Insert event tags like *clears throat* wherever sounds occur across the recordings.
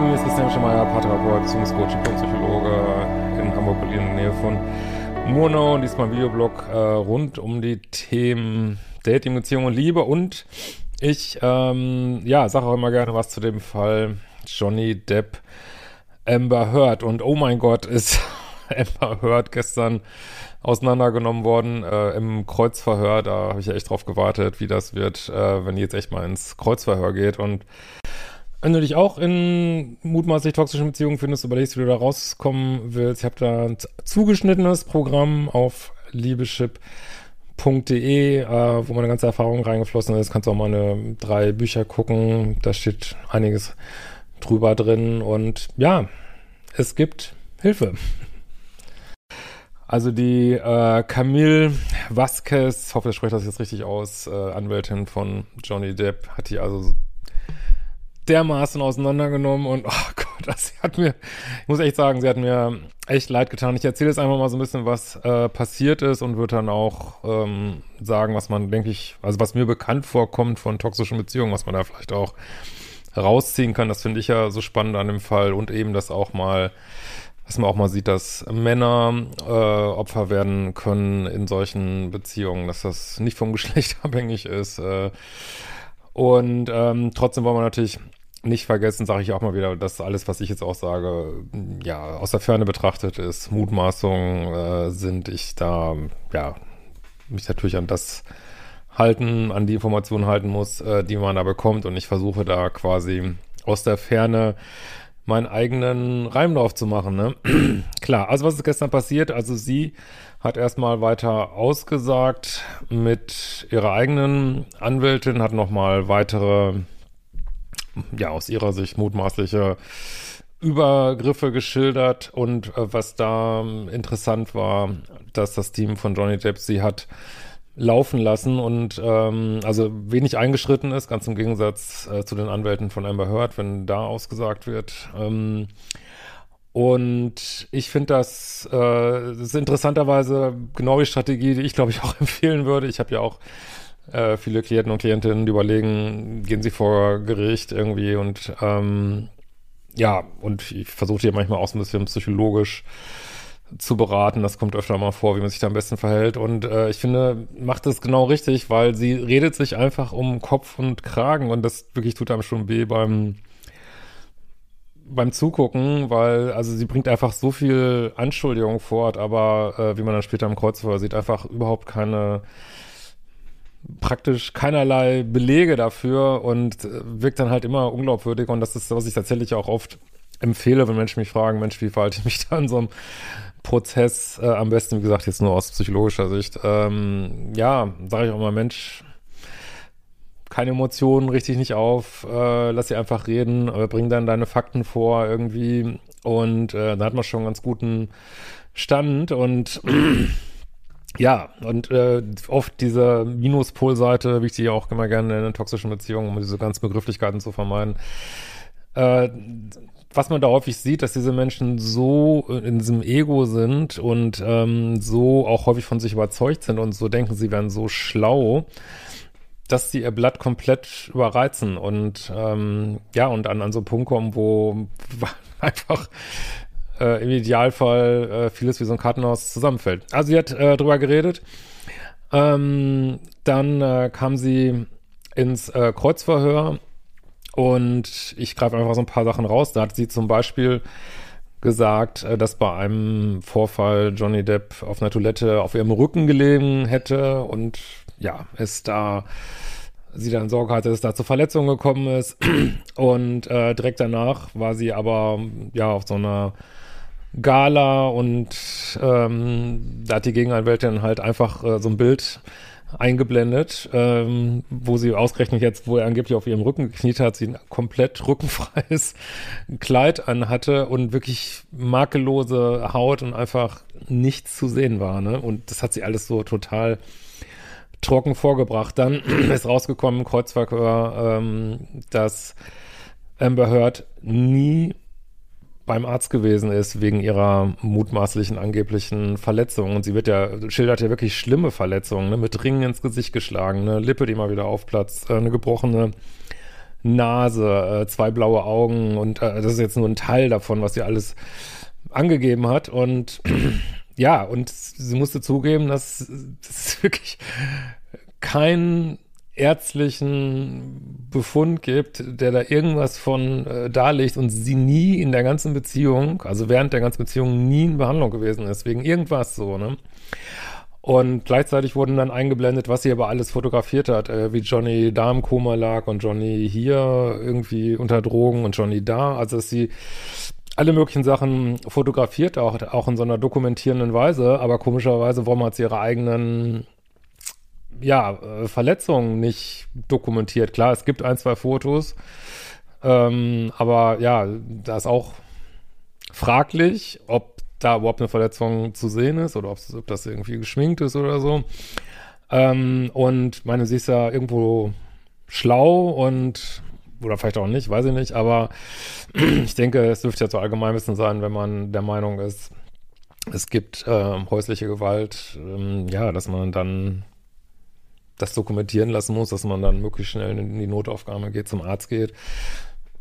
Name ist Christian Schemeier, Paartherapeut, Beziehungscoach und Psychologe in Hamburg-Berlin in der Nähe von Murnau und diesmal ein Videoblog äh, rund um die Themen Dating, Beziehung und Liebe und ich, ähm, ja, sage auch immer gerne was zu dem Fall Johnny Depp, Amber Heard und oh mein Gott, ist *laughs* Amber Heard gestern auseinandergenommen worden äh, im Kreuzverhör. Da habe ich ja echt drauf gewartet, wie das wird, äh, wenn die jetzt echt mal ins Kreuzverhör geht. Und wenn du dich auch in mutmaßlich toxischen Beziehungen findest, überlegst, wie du da rauskommen willst. Ich habe da ein zugeschnittenes Programm auf liebeschip.de, äh, wo meine ganze Erfahrung reingeflossen ist. Kannst auch meine drei Bücher gucken. Da steht einiges drüber drin. Und ja, es gibt Hilfe. Also die äh, Camille Vasquez, hoffe, ich spreche das jetzt richtig aus, äh, Anwältin von Johnny Depp, hat die also dermaßen auseinandergenommen und oh Gott, das hat mir, ich muss echt sagen, sie hat mir echt leid getan. Ich erzähle jetzt einfach mal so ein bisschen, was äh, passiert ist und würde dann auch ähm, sagen, was man, denke ich, also was mir bekannt vorkommt von toxischen Beziehungen, was man da vielleicht auch rausziehen kann. Das finde ich ja so spannend an dem Fall und eben das auch mal dass man auch mal sieht, dass Männer äh, Opfer werden können in solchen Beziehungen, dass das nicht vom *laughs* Geschlecht abhängig ist. Äh, und ähm, trotzdem wollen wir natürlich nicht vergessen, sage ich auch mal wieder, dass alles, was ich jetzt auch sage, ja, aus der Ferne betrachtet ist, Mutmaßungen äh, sind, ich da, ja, mich natürlich an das halten, an die Informationen halten muss, äh, die man da bekommt und ich versuche da quasi aus der Ferne meinen eigenen Reim drauf zu machen, ne? *clears throat* Klar, also was ist gestern passiert? Also sie hat erstmal weiter ausgesagt mit ihrer eigenen Anwältin, hat nochmal weitere, ja, aus ihrer Sicht mutmaßliche Übergriffe geschildert und äh, was da interessant war, dass das Team von Johnny Depp sie hat laufen lassen und ähm, also wenig eingeschritten ist, ganz im Gegensatz äh, zu den Anwälten von Amber Heard, wenn da ausgesagt wird. Ähm, und ich finde das, äh, das ist interessanterweise genau die Strategie, die ich glaube ich *laughs* auch empfehlen würde. Ich habe ja auch äh, viele Klienten und Klientinnen, die überlegen, gehen sie vor Gericht irgendwie und ähm, ja, und ich versuche hier manchmal auch so ein bisschen psychologisch zu beraten. Das kommt öfter mal vor, wie man sich da am besten verhält. Und äh, ich finde, macht das genau richtig, weil sie redet sich einfach um Kopf und Kragen und das wirklich tut einem schon weh beim beim Zugucken, weil also sie bringt einfach so viel Anschuldigungen fort, aber äh, wie man dann später im Kreuzfeuer sieht, einfach überhaupt keine praktisch keinerlei Belege dafür und äh, wirkt dann halt immer unglaubwürdig und das ist, was ich tatsächlich auch oft empfehle, wenn Menschen mich fragen, Mensch, wie verhalte ich mich da in so einem Prozess, äh, am besten, wie gesagt, jetzt nur aus psychologischer Sicht. Ähm, ja, sage ich auch mal, Mensch, keine Emotionen, richtig nicht auf, äh, lass sie einfach reden, äh, bring dann deine Fakten vor irgendwie. Und äh, da hat man schon einen ganz guten Stand. Und *clears throat* ja, und äh, oft diese Minuspolseite, wie ich die auch immer gerne in toxischen Beziehungen, um diese ganzen Begrifflichkeiten zu vermeiden, äh, was man da häufig sieht, dass diese Menschen so in diesem Ego sind und ähm, so auch häufig von sich überzeugt sind und so denken, sie wären so schlau, dass sie ihr Blatt komplett überreizen und ähm, ja, und an, an so einen Punkt kommen, wo *laughs* einfach äh, im Idealfall äh, vieles wie so ein Kartenhaus zusammenfällt. Also sie hat äh, drüber geredet. Ähm, dann äh, kam sie ins äh, Kreuzverhör und ich greife einfach so ein paar Sachen raus. Da hat sie zum Beispiel gesagt, äh, dass bei einem Vorfall Johnny Depp auf einer Toilette auf ihrem Rücken gelegen hätte und ja, es da sie dann Sorge hatte, dass es da zu Verletzungen gekommen ist. *clears throat* Und äh, direkt danach war sie aber ja auf so einer Gala und ähm, da hat die Gegenanwältin halt einfach äh, so ein Bild eingeblendet, ähm, wo sie ausgerechnet jetzt, wo er angeblich auf ihrem Rücken gekniet hat, sie ein komplett rückenfreies *laughs* Kleid anhatte und wirklich makellose Haut und einfach nichts zu sehen war. Ne? Und das hat sie alles so total trocken vorgebracht. Dann *clears throat* ist rausgekommen, Kreuzverhör, ähm, dass Amber Heard nie beim Arzt gewesen ist wegen ihrer mutmaßlichen angeblichen Verletzung. Und sie wird ja, schildert ja wirklich schlimme Verletzungen, ne? mit Ringen ins Gesicht geschlagen, eine Lippe, die mal wieder aufplatzt, äh, eine gebrochene Nase, äh, zwei blaue Augen und äh, das ist jetzt nur ein Teil davon, was sie alles angegeben hat und *clears throat* ja, und sie musste zugeben, dass es *laughs* wirklich kein ärztlichen Befund gibt, der da irgendwas von äh, darlegt und sie nie in der ganzen Beziehung, also während der ganzen Beziehung nie in Behandlung gewesen ist, wegen irgendwas so, ne? Und gleichzeitig wurden dann eingeblendet, was sie aber alles fotografiert hat, äh, wie Johnny da im Koma lag und Johnny hier irgendwie unter Drogen und Johnny da. Also dass sie alle möglichen Sachen fotografiert, auch, auch in so einer dokumentierenden Weise, aber komischerweise, warum hat sie ihre eigenen ja, äh, Verletzungen nicht dokumentiert. Klar, es gibt ein, zwei Fotos, ähm, aber ja, da ist auch fraglich, ob da überhaupt eine Verletzung zu sehen ist oder ob das irgendwie geschminkt ist oder so. Ähm, und meine, sie ist ja irgendwo schlau und oder vielleicht auch nicht, weiß ich nicht, aber *clears throat* ich denke, es dürfte ja so Allgemeinwissen sein, wenn man der Meinung ist, es gibt äh, häusliche Gewalt, ähm, ja, dass man dann das dokumentieren lassen muss, dass man dann möglichst schnell in die Notaufnahme geht, zum Arzt geht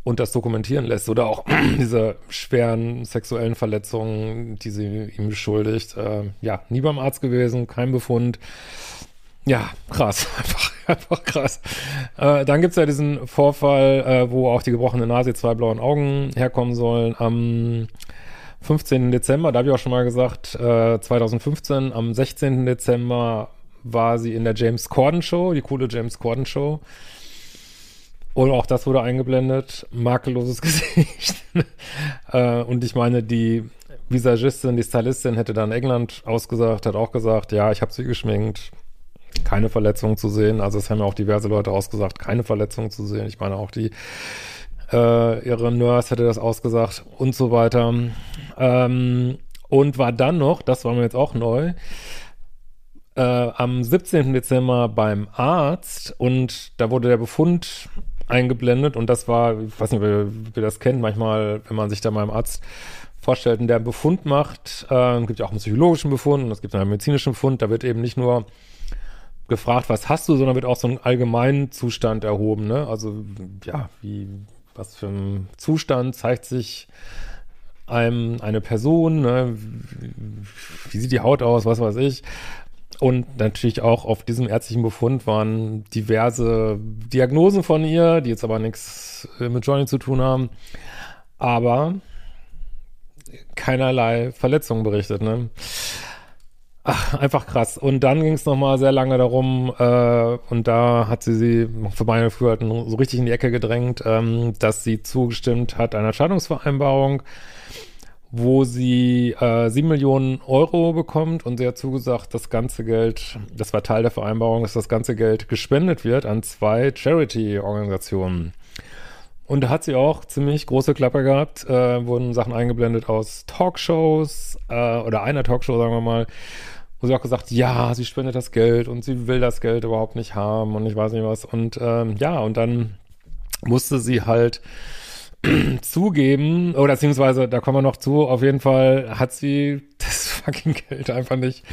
und das dokumentieren lässt. Oder auch *clears throat* diese schweren sexuellen Verletzungen, die sie ihm beschuldigt. Äh, ja, nie beim Arzt gewesen, kein Befund. Ja, krass, *laughs* einfach, einfach krass. Äh, dann gibt's ja diesen Vorfall, äh, wo auch die gebrochene Nase, zwei blauen Augen herkommen sollen. Am 15. Dezember, da habe ich auch schon mal gesagt, äh, 2015, am 16. Dezember war sie in der James Corden Show, die coole James Corden Show. Und auch das wurde eingeblendet. Makelloses *laughs* Gesicht. äh, und ich meine, die Visagistin, die Stylistin hätte dann England ausgesagt, hat auch gesagt, ja, ich habe sie geschminkt, keine Verletzungen zu sehen. Also es haben ja auch diverse Leute ausgesagt, keine Verletzungen zu sehen. Ich meine auch die äh, ihre Nurse hätte das ausgesagt und so weiter. Ähm, und war dann noch, das war mir jetzt auch neu, äh, am 17. Dezember beim Arzt und da wurde der Befund eingeblendet und das war, ich weiß nicht, wer, wer das kennt, manchmal, wenn man sich da mal im Arzt vorstellt der Befund macht, äh, gibt ja auch einen psychologischen Befund und es gibt einen medizinischen Befund, da wird eben nicht nur gefragt, was hast du, sondern wird auch so ein allgemeinen Zustand erhoben, ne? Also, ja, wie, was für ein Zustand zeigt sich einem eine Person, ne? wie, sieht die Haut aus, was weiß ich. Und natürlich auch auf diesem ärztlichen Befund waren diverse Diagnosen von ihr, die jetzt aber nichts äh, mit Johnny zu tun haben. Aber keinerlei Verletzungen berichtet, ne? Ach, *laughs* einfach krass. Und dann ging es nochmal sehr lange darum, äh, und da hat sie sie für meine Gefühl halt so richtig in die Ecke gedrängt, ähm, dass sie zugestimmt hat einer Scheidungsvereinbarung wo sie äh, 7 Millionen Euro bekommt und sie hat zugesagt, das ganze Geld, das war Teil der Vereinbarung, dass das ganze Geld gespendet wird an zwei Charity-Organisationen. Und da hat sie auch ziemlich große Klappe gehabt, äh, wurden Sachen eingeblendet aus Talkshows äh, oder einer Talkshow, sagen wir mal, wo sie auch gesagt, ja, sie spendet das Geld und sie will das Geld überhaupt nicht haben und ich weiß nicht was. Und ähm, ja, und dann musste sie halt *clears throat* zugeben, oder beziehungsweise, da kommen wir noch zu, auf jeden Fall hat sie *laughs* das fucking Geld einfach nicht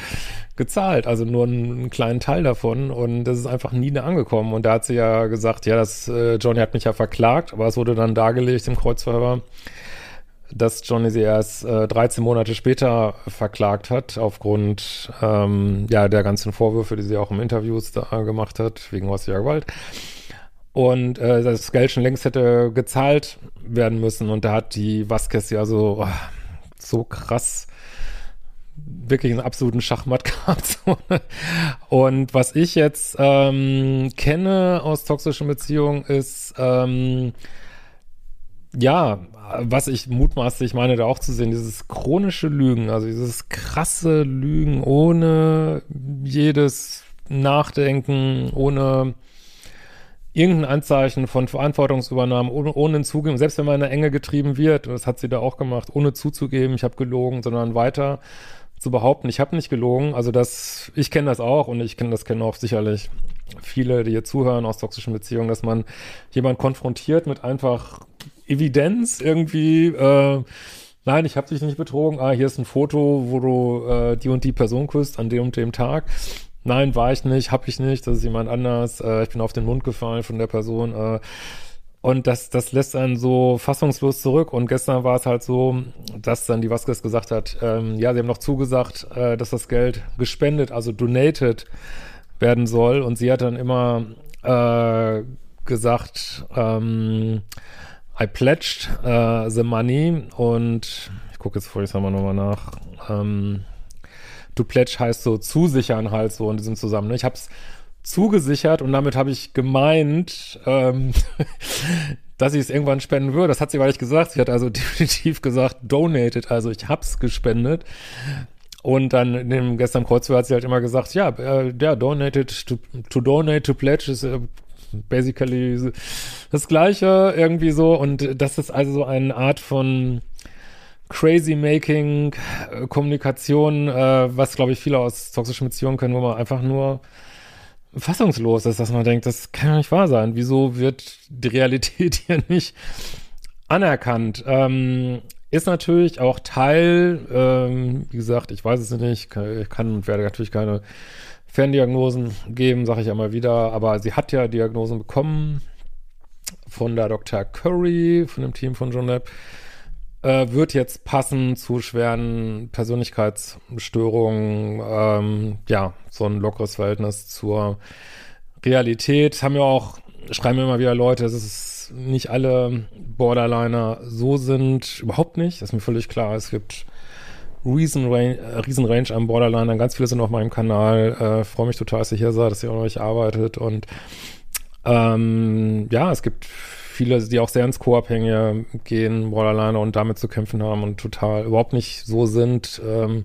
gezahlt, also nur einen, kleinen Teil davon. Und das ist einfach nie angekommen. Und da hat sie ja gesagt, ja, das, äh, Johnny hat mich ja verklagt, aber es wurde dann dargelegt im Kreuzverhör, dass Johnny sie erst äh, 13 Monate später verklagt hat, aufgrund ähm, ja der ganzen Vorwürfe, die sie auch im Interviews da gemacht hat, wegen häuslicher Gewalt und äh, das Geld schon längst hätte gezahlt werden müssen. Und da hat die Vasquez ja so, oh, so krass wirklich einen absoluten Schachmatt *laughs* gehabt. und was ich jetzt ähm, kenne aus toxischen Beziehungen ist, ähm, ja, was ich mutmaßlich meine, da auch zu sehen, dieses chronische Lügen, also dieses krasse Lügen ohne jedes Nachdenken, ohne irgendein Anzeichen von Verantwortungsübernahme, ohne, ohne zugeben, selbst wenn man in eine Enge getrieben wird, das hat sie da auch gemacht, ohne zuzugeben, ich habe gelogen, sondern weiter zu behaupten, ich habe nicht gelogen. Also das, ich kenne das auch und ich kenne das kennen auch sicherlich viele, die hier zuhören aus toxischen Beziehungen, dass man jemand konfrontiert mit einfach Evidenz irgendwie, äh, nein, ich habe dich nicht betrogen, ah, hier ist ein Foto, wo du äh, die und die Person küsst an dem und dem Tag. Nein, war ich nicht, hab ich nicht, das ist jemand anders. Äh, ich bin auf den Mund gefallen von der Person. Äh, Und das, das lässt einen so fassungslos zurück. Und gestern war es halt so, dass dann die Vasquez gesagt hat, ähm, ja, sie haben noch zugesagt, äh, dass das Geld gespendet, also donated werden soll. Und sie hat dann immer äh, gesagt, ähm, I pledged uh, the money und ich gucke jetzt vorher nochmal nach. Ähm, to pledge heißt so zusichern halt so in diesem Zusammenhang. Ich habe es zugesichert und damit habe ich gemeint, ähm, *laughs* dass ich es irgendwann spenden würde. Das hat sie aber nicht gesagt. Sie hat also *laughs* definitiv gesagt, donated, also ich hab's gespendet. Und dann in dem gestern Kreuzfeuer hat sie halt immer gesagt, ja, äh, ja, donated to, to donate to pledge ist äh, basically das Gleiche irgendwie so. Und das ist also so eine Art von crazy making äh, Kommunikation, äh, was glaube ich viele aus toxischen Beziehungen können, wo man einfach nur fassungslos ist, dass man denkt, das kann ja nicht wahr sein. Wieso wird die Realität *laughs* hier nicht anerkannt? Ähm, ist natürlich auch Teil, ähm, wie gesagt, ich weiß es nicht, ich kann und werde natürlich keine Ferndiagnosen geben, sage ich ja mal wieder, aber sie hat ja Diagnosen bekommen von der Dr. Curry, von dem Team von John Depp äh, wird jetzt passen zu schweren Persönlichkeitsstörungen, ähm, ja, so ein lockeres Verhältnis zur Realität. Haben ja auch, schreiben immer wieder Leute, es nicht alle Borderliner so sind, überhaupt nicht, das ist mir völlig klar. Es gibt Riesenrange, äh, Riesenrange am Borderliner, ganz viele sind auf meinem Kanal, äh, freue mich total, dass ihr hier seid, dass ihr auch noch nicht arbeitet. Und ähm, ja, es gibt viele, die auch sehr ins Co-Abhängige gehen, Borderliner und damit zu kämpfen haben und total überhaupt nicht so sind, ähm,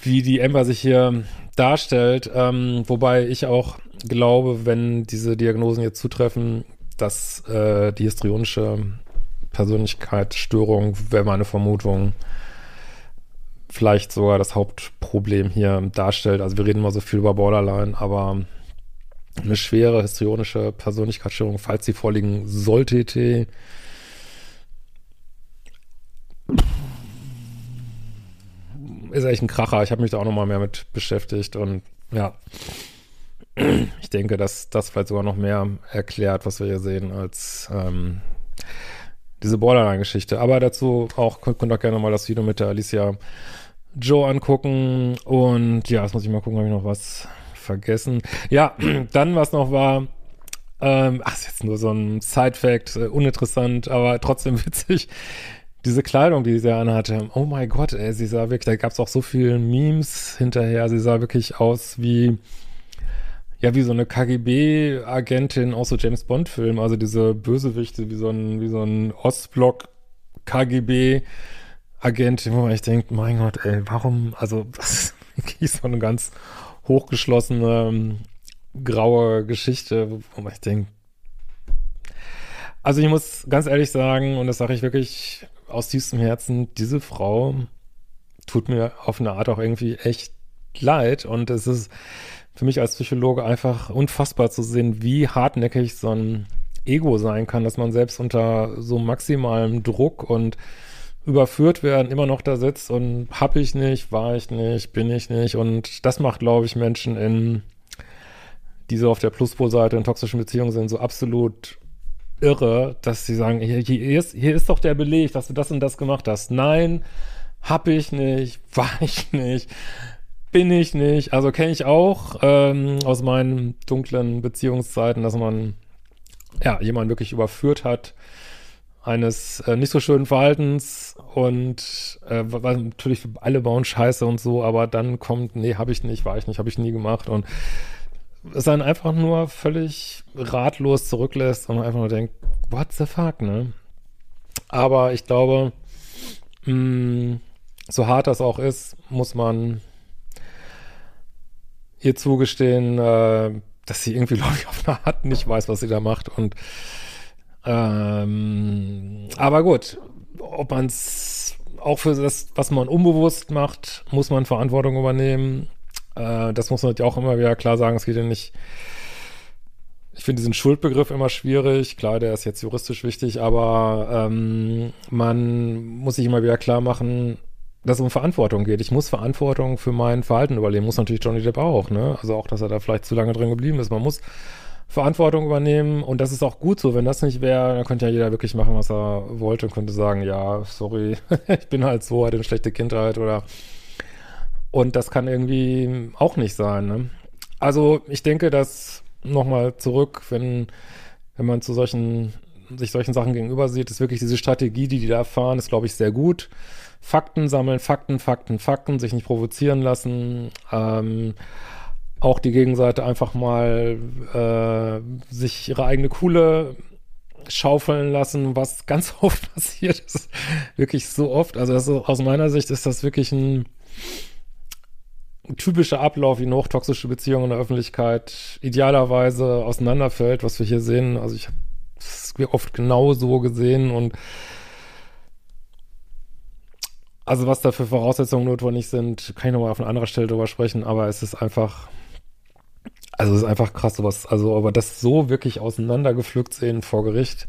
wie die Ember sich hier darstellt. Ähm, wobei ich auch glaube, wenn diese Diagnosen jetzt zutreffen, dass äh, die histrionische Persönlichkeitsstörung, wäre meine Vermutung, vielleicht sogar das Hauptproblem hier darstellt. Also wir reden mal so viel über Borderline, aber eine schwere histrionische Persönlichkeitsstörung, falls sie vorliegen sollte, ist echt ein Kracher. Ich habe mich da auch noch mal mehr mit beschäftigt und ja, ich denke, dass das vielleicht sogar noch mehr erklärt, was wir hier sehen, als ähm, diese Borderline-Geschichte. Aber dazu auch, könnt, könnt auch gerne mal das Video mit der Alicia Joe angucken und ja, jetzt muss ich mal gucken, ob ich noch was vergessen. Ja, *clears throat* dann, was noch war, ähm, ach, ist jetzt nur so ein Side-Fact, äh, uninteressant, aber trotzdem *laughs* witzig. Diese Kleidung, die sie anhatte, oh mein Gott, ey, sie sah wirklich, da gab es auch so viele Memes hinterher, sie sah wirklich aus wie, ja, wie so eine KGB-Agentin aus so James Bond-Filmen, also diese Bösewichte, wie so ein, wie so ein Ostblock KGB-Agent, wo man echt denkt, mein Gott, ey, warum, also, *laughs* das ist wirklich so eine ganz hochgeschlossene ähm, graue Geschichte, wo man denkt, also ich muss ganz ehrlich sagen, und das sage ich wirklich aus tiefstem Herzen, diese Frau tut mir auf eine Art auch irgendwie echt leid. Und es ist für mich als Psychologe einfach unfassbar zu sehen, wie hartnäckig so ein Ego sein kann, dass man selbst unter so maximalem Druck und überführt werden, immer noch da sitzt und hab ich nicht, war ich nicht, bin ich nicht. Und das macht, glaube ich, Menschen in, die so auf der Pluspol-Seite in toxischen Beziehungen sind, so absolut irre, dass sie sagen, hier, hier, ist, hier ist doch der Beleg, dass du das und das gemacht hast. Nein, hab ich nicht, *laughs* war ich nicht, bin ich nicht. Also kenne ich auch ähm, aus meinen dunklen Beziehungszeiten, dass man ja jemanden wirklich überführt hat eines äh, nicht so schönen Verhaltens und äh, war natürlich alle bauen Scheiße und so, aber dann kommt, nee, habe ich nicht, war ich nicht, habe ich nie gemacht und es dann einfach nur völlig ratlos zurücklässt und einfach nur denkt, what the fuck, ne? Aber ich glaube, mh, mm, so hart das auch ist, muss man ihr zugestehen, äh, dass sie irgendwie, *laughs* glaube ich, auf eine Art nicht weiß, was sie da macht und ähm, aber gut, ob man es auch für das, was man unbewusst macht, muss man Verantwortung übernehmen. Äh, das muss man ja auch immer wieder klar sagen. Es geht ja nicht. Ich finde diesen Schuldbegriff immer schwierig. Klar, der ist jetzt juristisch wichtig, aber ähm, man muss sich immer wieder klar machen, dass es um Verantwortung geht. Ich muss Verantwortung für mein Verhalten übernehmen. Muss natürlich Johnny Depp auch, ne? Also auch, dass er da vielleicht zu lange drin geblieben ist. Man muss Verantwortung übernehmen und das ist auch gut so. Wenn das nicht wäre, dann könnte ja jeder wirklich machen, was er wollte und könnte sagen, ja, sorry, *laughs* ich bin halt so, hatte eine schlechte Kindheit oder und das kann irgendwie auch nicht sein. Ne? Also ich denke, dass nochmal zurück, wenn, wenn man zu solchen, sich solchen Sachen gegenüber sieht, ist wirklich diese Strategie, die die da fahren, ist, glaube ich, sehr gut. Fakten sammeln, Fakten, Fakten, Fakten, sich nicht provozieren lassen, ähm, auch die Gegenseite einfach mal äh, sich ihre eigene Kuhle schaufeln lassen, was *laughs* ganz oft passiert ist. wirklich so oft. Also ist, aus meiner Sicht ist das wirklich ein typischer Ablauf, wie eine hochtoxische Beziehung in der Öffentlichkeit idealerweise auseinanderfällt, was wir hier sehen. Also ich habe es oft genau so gesehen und also was da für Voraussetzungen notwendig sind, kann ich nochmal auf einer anderen Stelle drüber sprechen, aber es ist einfach also ist einfach krass, sowas, also aber das so wirklich auseinandergepflückt sehen vor Gericht,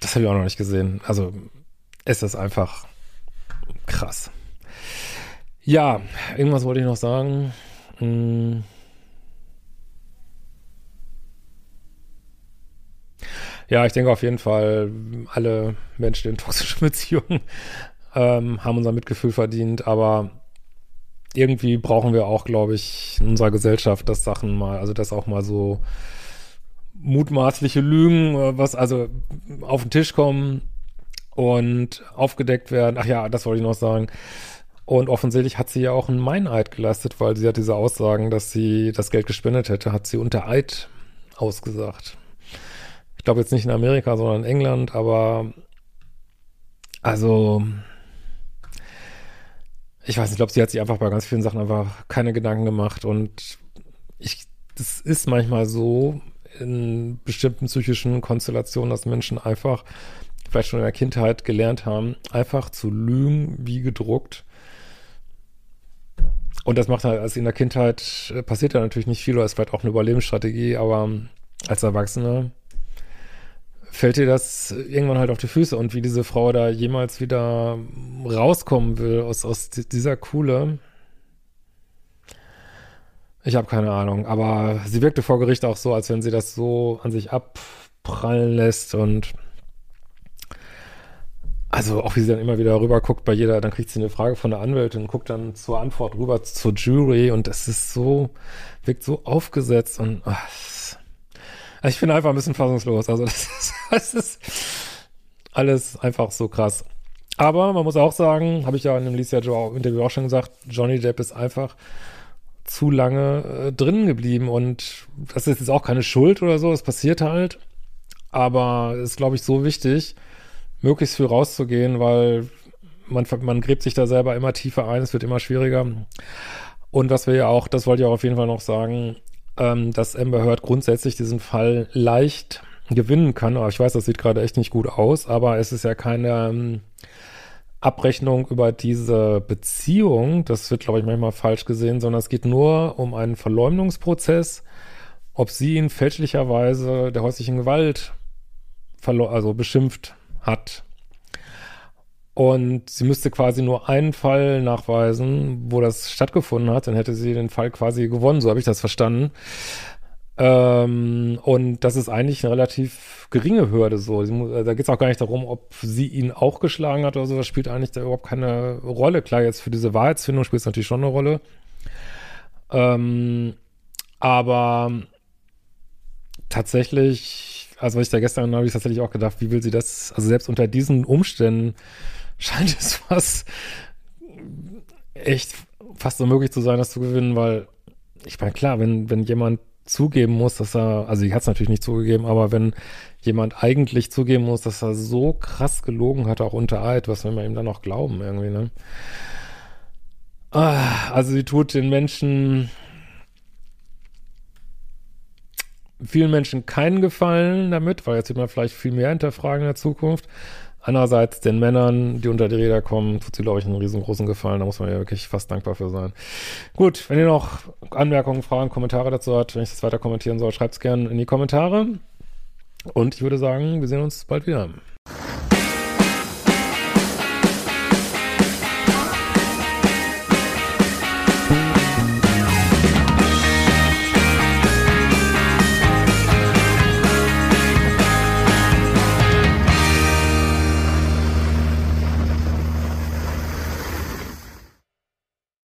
das habe ich auch noch nicht gesehen. Also es ist einfach krass. Ja, irgendwas wollte ich noch sagen. Hm. Ja, ich denke auf jeden Fall, alle Menschen in toxischen *laughs* Beziehungen ähm, haben unser Mitgefühl verdient, aber irgendwie brauchen wir auch, glaube ich, in unserer Gesellschaft, dass Sachen mal, also dass auch mal so mutmaßliche Lügen, äh, was also auf den Tisch kommen und aufgedeckt werden. Ach ja, das wollte ich noch sagen. Und offensichtlich hat sie ja auch einen Meineid geleistet, weil sie hat diese Aussagen, dass sie das Geld gespendet hätte, hat sie unter Eid ausgesagt. Ich glaube jetzt nicht in Amerika, sondern in England, aber also ich weiß nicht, ich glaube, sie hat sich einfach bei ganz vielen Sachen einfach keine Gedanken gemacht und ich, das ist manchmal so in bestimmten psychischen Konstellationen, dass Menschen einfach vielleicht schon in der Kindheit gelernt haben, einfach zu lügen wie gedruckt. Und das macht halt, also in der Kindheit äh, passiert da natürlich nicht viel, oder ist vielleicht auch eine Überlebensstrategie, aber als Erwachsener fällt dir das irgendwann halt auf die Füße und wie diese Frau da jemals wieder rauskommen will aus, aus dieser Kuhle. Ich habe keine Ahnung, aber sie wirkte vor Gericht auch so, als wenn sie das so an sich abprallen lässt und also auch wie sie dann immer wieder rüber guckt bei jeder, dann kriegt sie eine Frage von der Anwältin guckt dann zur Antwort rüber zur Jury und das ist so, wirkt so aufgesetzt und ach, also ich bin einfach ein bisschen fassungslos. Also das ist, *laughs* das ist alles einfach so krass. Aber man muss auch sagen, habe ich ja in dem Lisa Joe Interview auch schon gesagt, Johnny Depp ist einfach zu lange äh, drin geblieben und das ist jetzt auch keine Schuld oder so, es passiert halt. Aber es ist, glaube ich, so wichtig, möglichst viel rauszugehen, weil man, man gräbt sich da selber immer tiefer ein, es wird immer schwieriger. Und was wir ja auch, das wollte ich auch auf jeden Fall noch sagen, ähm, dass Amber Heard grundsätzlich diesen Fall leicht gewinnen kann. Aber ich weiß, das sieht gerade echt nicht gut aus, aber es ist ja keine ähm, Abrechnung über diese Beziehung. Das wird, glaube ich, manchmal falsch gesehen, sondern es geht nur um einen Verleumdungsprozess, ob sie ihn fälschlicherweise der häuslichen Gewalt also beschimpft hat. Und sie müsste quasi nur einen Fall nachweisen, wo das stattgefunden hat, dann hätte sie den Fall quasi gewonnen, so habe ich das verstanden. Ähm, und das ist eigentlich eine relativ geringe Hürde so. Muss, da geht es auch gar nicht darum, ob sie ihn auch geschlagen hat oder so. Das spielt eigentlich da überhaupt keine Rolle. Klar, jetzt für diese Wahrheitsfindung spielt es natürlich schon eine Rolle. Ähm, aber tatsächlich, also was ich da gestern habe ich tatsächlich auch gedacht, wie will sie das, also selbst unter diesen Umständen scheint es fast echt fast unmöglich zu sein, das zu gewinnen, weil ich meine, klar, wenn, wenn jemand zugeben muss, dass er, also ich hat es natürlich nicht zugegeben, aber wenn jemand eigentlich zugeben muss, dass er so krass gelogen hat, auch unter Eid, was will man ihm dann noch glauben irgendwie, ne? Ah, also sie tut den Menschen, vielen Menschen keinen Gefallen damit, weil jetzt wird man vielleicht viel mehr hinterfragen in der Zukunft. Andererseits den Männern, die unter die Räder kommen, tut sie, glaube ich, einen riesengroßen Gefallen. Da muss man ja wirklich fast dankbar für sein. Gut, wenn ihr noch Anmerkungen, Fragen, Kommentare dazu habt, wenn ich das weiter kommentieren soll, schreibt es gerne in die Kommentare. Und ich würde sagen, wir sehen uns bald wieder.